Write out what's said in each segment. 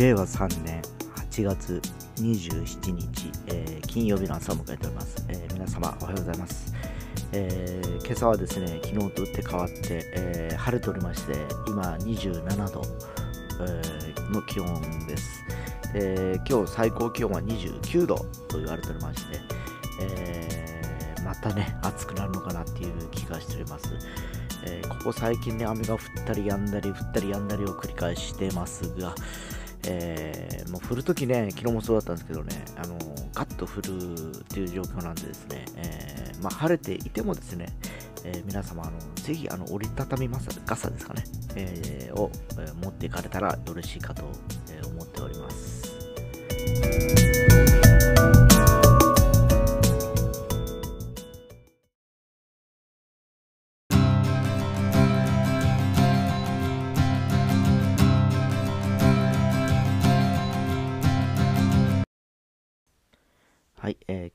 令和3年8月27日、えー、金曜日の朝を迎えております、えー、皆様おはようございます、えー、今朝はですね昨日と打って変わって、え晴れておりまして今27度、えの気温です、え今日最高気温は29度と言われておりまして、えまたね暑くなるのかなっていう気がしております。えー、ここ最近ね、雨が降ったりやんだり、降ったりやんだりを繰り返してますが、えー、もう降るときね、昨日もそうだったんですけどね、あのガッと降るっていう状況なんでですね、えー、まあ、晴れていてもですね、えー、皆様あの、ぜひあの折りたたみ傘ですかね、えを、え持っていかれたらよろしいかと、え思っております。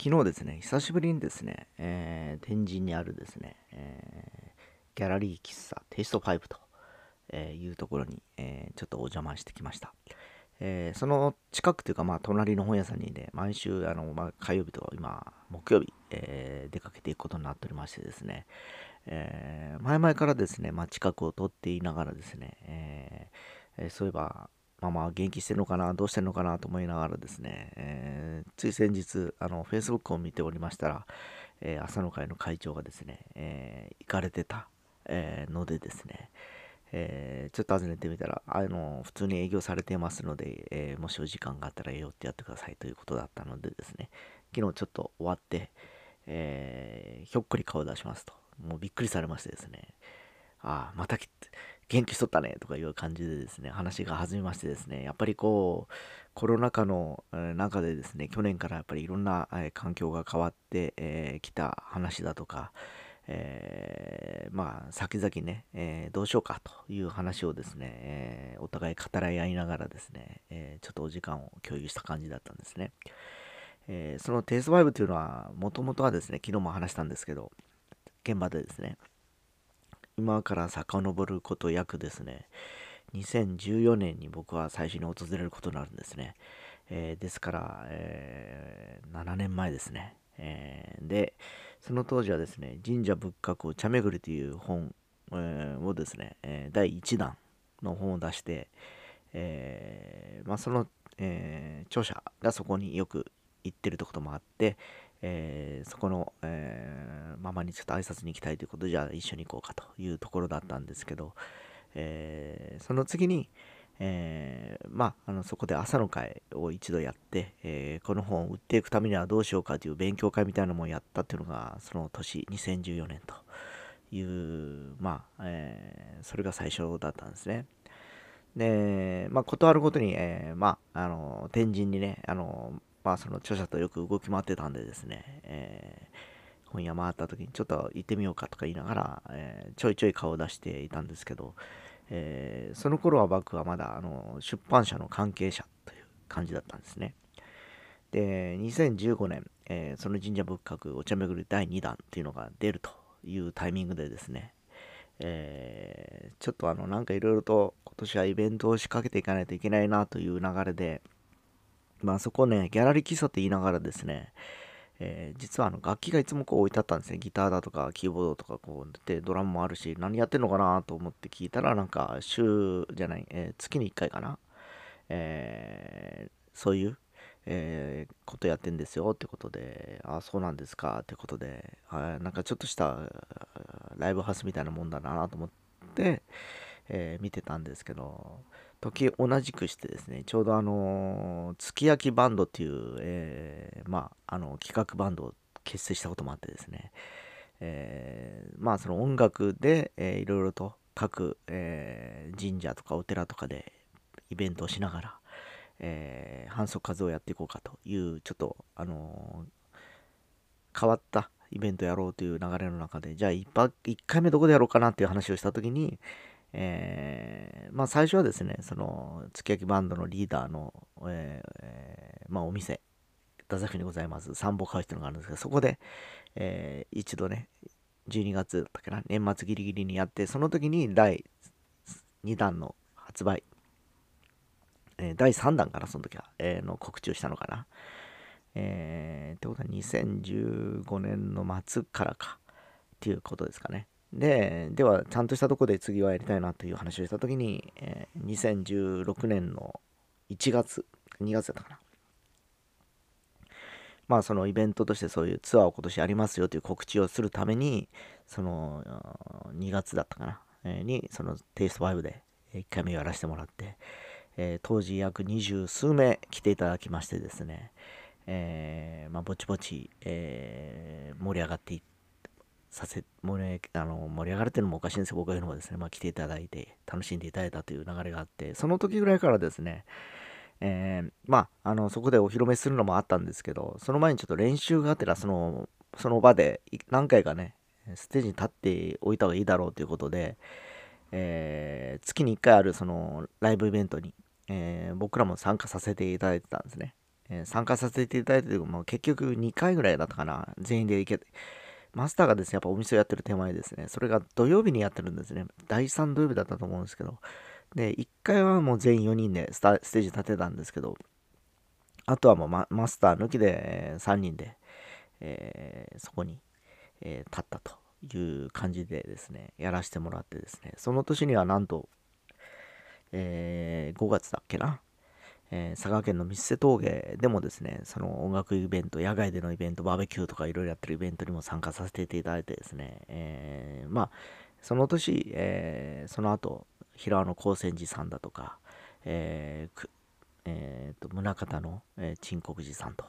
昨日ですね、久しぶりにですね、えー、天神にあるですね、えー、ギャラリー喫茶テイスト5と、えいうところに、えちょっとお邪魔してきました。えその近くというか、まあ、隣の本屋さんにね、毎週、あの、まあ、火曜日と、今、木曜日、え出かけていくことになっておりましてですね、え前々からですね、まあ、近くを通っていながらですね、えそういえば、まあまあ元気してるのかな、どうしてるのかなと思いながらですね、えー、つい先日、あの、Facebook を見ておりましたら、えー、朝の会の会長がですね、えー、行かれてた、えのでですね、えちょっと訪ねてみたら、あの、普通に営業されてますので、えもしお時間があったら寄ってやってくださいということだったのでですね、昨日ちょっと終わって、えひょっこり顔を出しますと、もうびっくりされましてですね、ああ、また来て、元気しとったねとかいう感じでですね、話が弾みましてですね、やっぱりこう、コロナ禍の中でですね、去年からやっぱりいろんな環境が変わってき、た話だとか、えー、まあ、先々ね、えー、どうしようかという話をですね、えお互い語らい合いながらですね、えちょっとお時間を共有した感じだったんですね。えそのテイスト5というのは、もともとはですね、昨日も話したんですけど、現場でですね、今から遡ること約ですね、2014年に僕は最初に訪れることになるんですね。えー、ですから、えー、7年前ですね。えー、で、その当時はですね、神社仏閣を茶巡りという本、えをですね、え第1弾の本を出して、えまあ、その、え著者がそこによく行ってるとこともあって、えー、そこの、えー、ママにちょっと挨拶に行きたいということで、じゃあ一緒に行こうかというところだったんですけど、えー、その次に、えー、まあ、あのそこで朝の会を一度やって、えー、この本を売っていくためにはどうしようかという勉強会みたいなのもやったっていうのが、その年、2014年という、まあ、えー、それが最初だったんですね。で、まあ、断るごとに、え、まあ、あの、天神にね、あの、まあその著者とよく動き回ってたんでですね、えー、本屋回った時にちょっと行ってみようかとか言いながら、えー、ちょいちょい顔を出していたんですけど、えー、その頃は僕はまだあの出版社の関係者という感じだったんですね。で、2015年、えー、その神社仏閣お茶巡り第2弾っていうのが出るというタイミングでですね、えー、ちょっとあのなんかいろいろと今年はイベントを仕掛けていかないといけないなという流れで、まあそこね、ギャラリー喫茶って言いながらですね、えー、実はあの楽器がいつもこう置いてあったんですね。ギターだとかキーボードとかこうでドラムもあるし、何やってんのかなと思って聞いたら、なんか週じゃない、えー、月に1回かな。えー、そういう、え、ことやってんですよってことで、あ、そうなんですかってことで、あなんかちょっとしたライブハウスみたいなもんだなと思って、えー、見てたんですけど、時同じくしてですね、ちょうどあの、月焼きバンドっていう、えー、まあ、あの、企画バンドを結成したこともあってですね、えー、まあ、その音楽で、えー、いろいろと各、えー、神社とかお寺とかでイベントをしながら、えー、反則活動をやっていこうかという、ちょっと、あのー、変わったイベントやろうという流れの中で、じゃあ 1, 1回目どこでやろうかなっていう話をしたときに、えー、まあ最初はですね、その、月焼きバンドのリーダーの、えー、まあお店、太宰府にございます、サンボカウっていうのがあるんですけど、そこで、えー、一度ね、12月だっけな、年末ギリギリにやって、その時に第2弾の発売えー、第3弾かな、その時は、えー、の告知をしたのかな。えー、ってことは2015年の末からかっていうことですかね。で、では、ちゃんとしたとこで次はやりたいなという話をしたときに、えー、2016年の1月、2月だったかな。まあ、そのイベントとしてそういうツアーを今年やりますよという告知をするために、その2月だったかな、えー、に、そのテイスト5で1回目やらせてもらって、えー、当時約二十数名来ていただきましてですね、えー、まあ、ぼちぼち、えー、盛り上がっていってさせ盛りあの盛り上がるっていうのもおかしいんですよ、僕が言うのもですね、まあ、来ていただいて、楽しんでいただいたという流れがあって、その時ぐらいからですね、えー、まあ、あのそこでお披露目するのもあったんですけど、その前にちょっと練習があってら、そのその場で何回かね、ステージに立っておいた方がいいだろうということで、えー、月に1回あるそのライブイベントに、えー、僕らも参加させていただいてたんですね。え、参加させていただいて、もう結局2回ぐらいだったかな、全員で行けて。マスターがですね、やっぱお店をやってる手前ですね、それが土曜日にやってるんですね。第3土曜日だったと思うんですけど。で、1回はもう全員4人でステージ立てたんですけど、あとはもうママスター抜きで3人で、えー、そこに、えー、立ったという感じでですね、やらせてもらってですね、その年にはなんと、えー、5月だっけな、えー、佐賀県の三瀬峠でもですね、その音楽イベント、野外でのイベント、バーベキューとかいろいろやってるイベントにも参加させていただいてですね、えー、まあ、その年、えー、その後、平野高専寺さんだとか、えーえーと、宗像の、えー、鎮国寺さんと、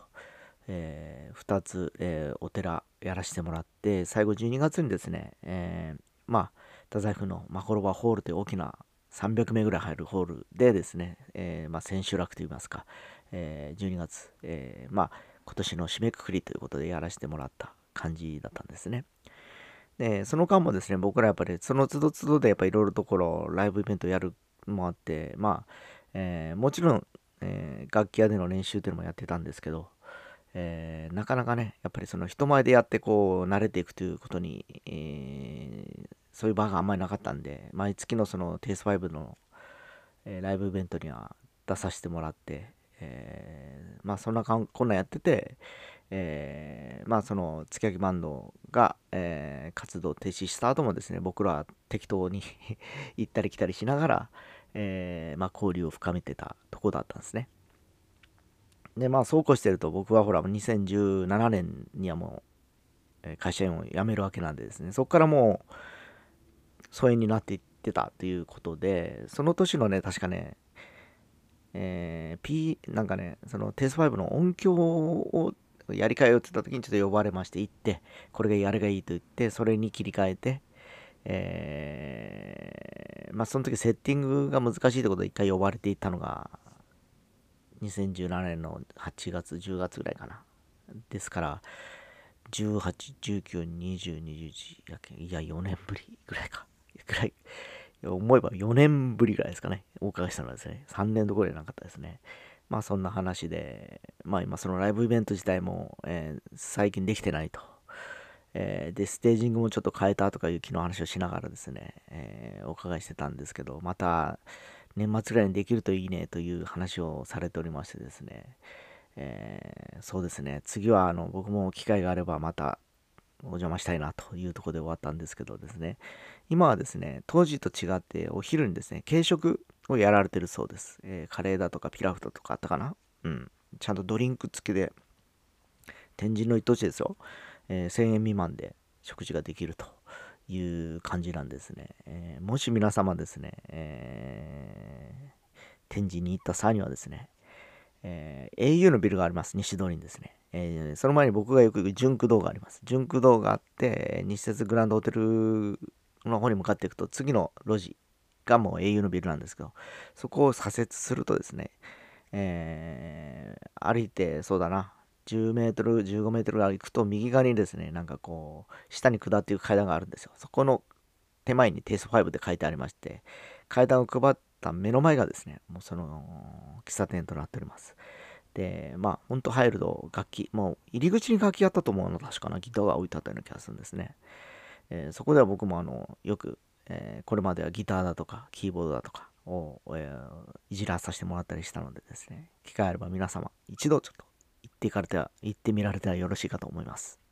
えー、2つ、えー、お寺やらせてもらって、最後12月にですね、えー、まあ、太宰府のマコロバホールという大きな300名ぐらい入るホールでですね、えー、まあ、千秋楽といいますか、えー、12月、えー、まあ、今年の締めくくりということでやらせてもらった感じだったんですね。で、その間もですね、僕らやっぱりその都度都度でやっぱいろいろところ、ライブイベントやるもあって、まあ、え、もちろん、え、楽器屋での練習っていうのもやってたんですけど、えー、なかなかね、やっぱりその人前でやってこう慣れていくということに、えー、そういう場があんまりなかったんで、毎月のそのテイス5の、えー、ライブイベントには出させてもらって、えー、まあそんなかんこんなんやってて、えー、まあその月焼きバンドが、え、活動停止した後もですね、僕らは適当に 行ったり来たりしながら、え、まあ交流を深めてたとこだったんですね。で、まあそうこうしてると僕はほら2017年にはもう会社員を辞めるわけなんでですね、そこからもう疎遠になっていってたということで、その年のね、確かね、えー、P、なんかね、そのテイス5の音響をやり替えようって言った時にちょっと呼ばれまして行って、これがやれがいいと言って、それに切り替えて、えー、まあその時セッティングが難しいってことで一回呼ばれていったのが、2017年の8月、10月ぐらいかな。ですから、18、19、20、21やけいや、4年ぶりぐらいか。ぐらい、思えば4年ぶりぐらいですかね、お伺いしたのはですね、3年どころじゃなかったですね。まあそんな話で、まあ今そのライブイベント自体も、えー、最近できてないと。えー、で、ステージングもちょっと変えたとかいう気の話をしながらですね、えー、お伺いしてたんですけど、また年末ぐらいにできるといいねという話をされておりましてですね、え、そうですね、次はあの僕も機会があればまたお邪魔したいなというところで終わったんですけどですね、今はですね、当時と違ってお昼にですね、軽食をやられてるそうです。えー、カレーだとかピラフだとかあったかな？うん。ちゃんとドリンク付きで、天神の一等地ですよ。えー、1000円未満で食事ができるという感じなんですね。えー、もし皆様ですね、えー、天神に行った際にはですね、えー、au のビルがあります。西通りにですね。えー、その前に僕がよく行く純駆堂があります。純駆堂があって、西鉄グランドホテルの方に向かっていくと、次の路地がもう au のビルなんですけど、そこを左折するとですね、えー、歩いて、そうだな、10メートル、15メートル行くと、右側にですね、なんかこう、下に下っていく階段があるんですよ。そこの手前にテイス5で書いてありまして、階段を配った目の前がですね、もうその、喫茶店となっております。で、まあ、ほんと入ると楽器、もう入り口に楽器あったと思うの、確かな、ギターが置いてあったような気がするんですね。えー、そこでは僕もあの、よく、えー、これまではギターだとか、キーボードだとかを、えー、いじらさせてもらったりしたのでですね、機会あれば皆様、一度ちょっと行っていかれては、行ってみられてはよろしいかと思います。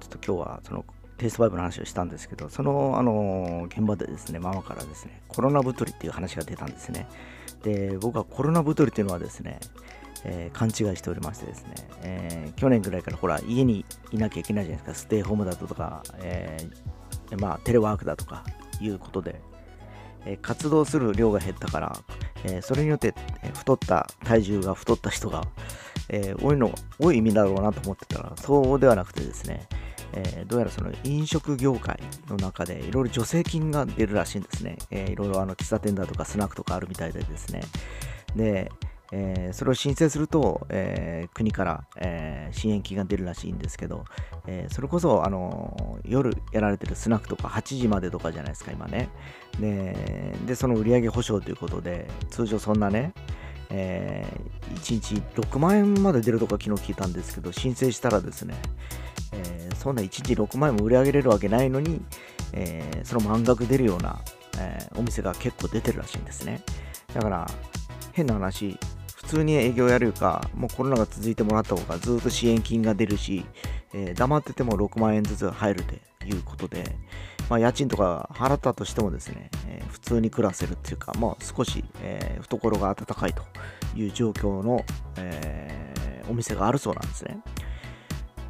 ちょっと今日はそのテイストバイブの話をしたんですけど、その、あの現場でですね、ママからですね、コロナ太りっていう話が出たんですね。で、僕はコロナ太りっていうのはですね、えー、勘違いしておりましてですね、えー、去年ぐらいからほら、家にいなきゃいけないじゃないですか、ステイホームだとか、えー、まあ、テレワークだとかいうことで、え活動する量が減ったから、えそれによって、太った体重が太った人が、えー、多いの、多い意味だろうなと思ってたら、そうではなくてですね、えー、どうやらその飲食業界の中でいろいろ助成金が出るらしいんですね。いろいろ喫茶店だとかスナックとかあるみたいでですね。で、えー、それを申請すると、えー、国から、えー、支援金が出るらしいんですけど、えそれこそ、あの夜やられてるスナックとか8時までとかじゃないですか、今ね。で、その売上保証ということで、通常そんなね、えー、1日6万円まで出るとか昨日聞いたんですけど、申請したらですね、えー、そんな1日6万円も売り上げれるわけないのに、えー、その満額出るような、えお店が結構出てるらしいんですね。だから、変な話、普通に営業やるか、もうコロナが続いてもらった方がずっと支援金が出るし、え、黙ってても6万円ずつ入るということで、まあ、家賃とか払ったとしてもですね、えー、普通に暮らせるっていうか、まあ、少し、えー、懐が温かいという状況の、えお店があるそうなんですね。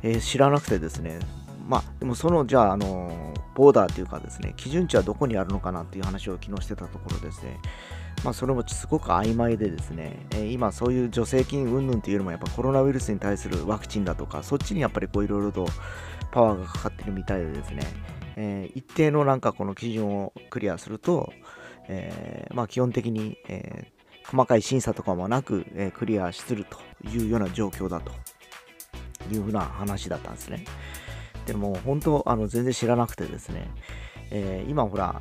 え知らなくてですね、まあ、でもその、じゃあ、あのボーダーというかですね、基準値はどこにあるのかなっていう話を昨日してたところですね、まあ、それもすごく曖昧でですね、え、今そういう助成金云々というよりもやっぱコロナウイルスに対するワクチンだとか、そっちにやっぱりこういろいろとパワーがかかってるみたいでですね、えー、一定のなんかこの基準をクリアすると、えー、まあ基本的に、えー、細かい審査とかもなく、えクリアするというような状況だと。いうふうな話だったんですね。でも本当あの全然知らなくてですね、え今ほら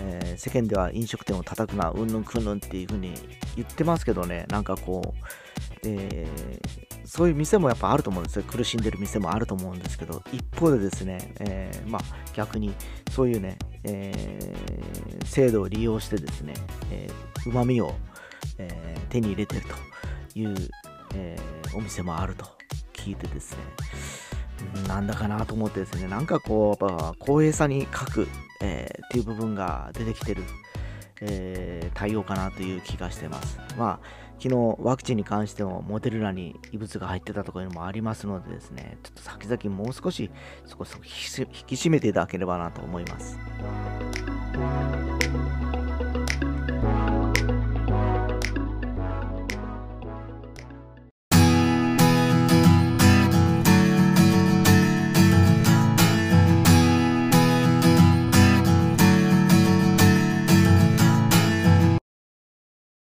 え、世間では飲食店を叩くな、うんぬんくんぬんっていう風に言ってますけどね、なんかこう、えー、そういう店もやっぱあると思うんですよ。苦しんでる店もあると思うんですけど、一方でですね、えー、まあ逆にそういうね、えー、制度を利用してですね、えー、旨味を、え手に入れてるという、えお店もあると聞いてですね、なんだかなと思ってですね、なんかこう、やっぱ公平さに欠く、え、っていう部分が出てきてる、え、対応かなという気がしてます。まあ、昨日ワクチンに関してもモデルナに異物が入ってたとかいうのもありますのでですね、ちょっと先々もう少しそこそこ引き締めていただければなと思います。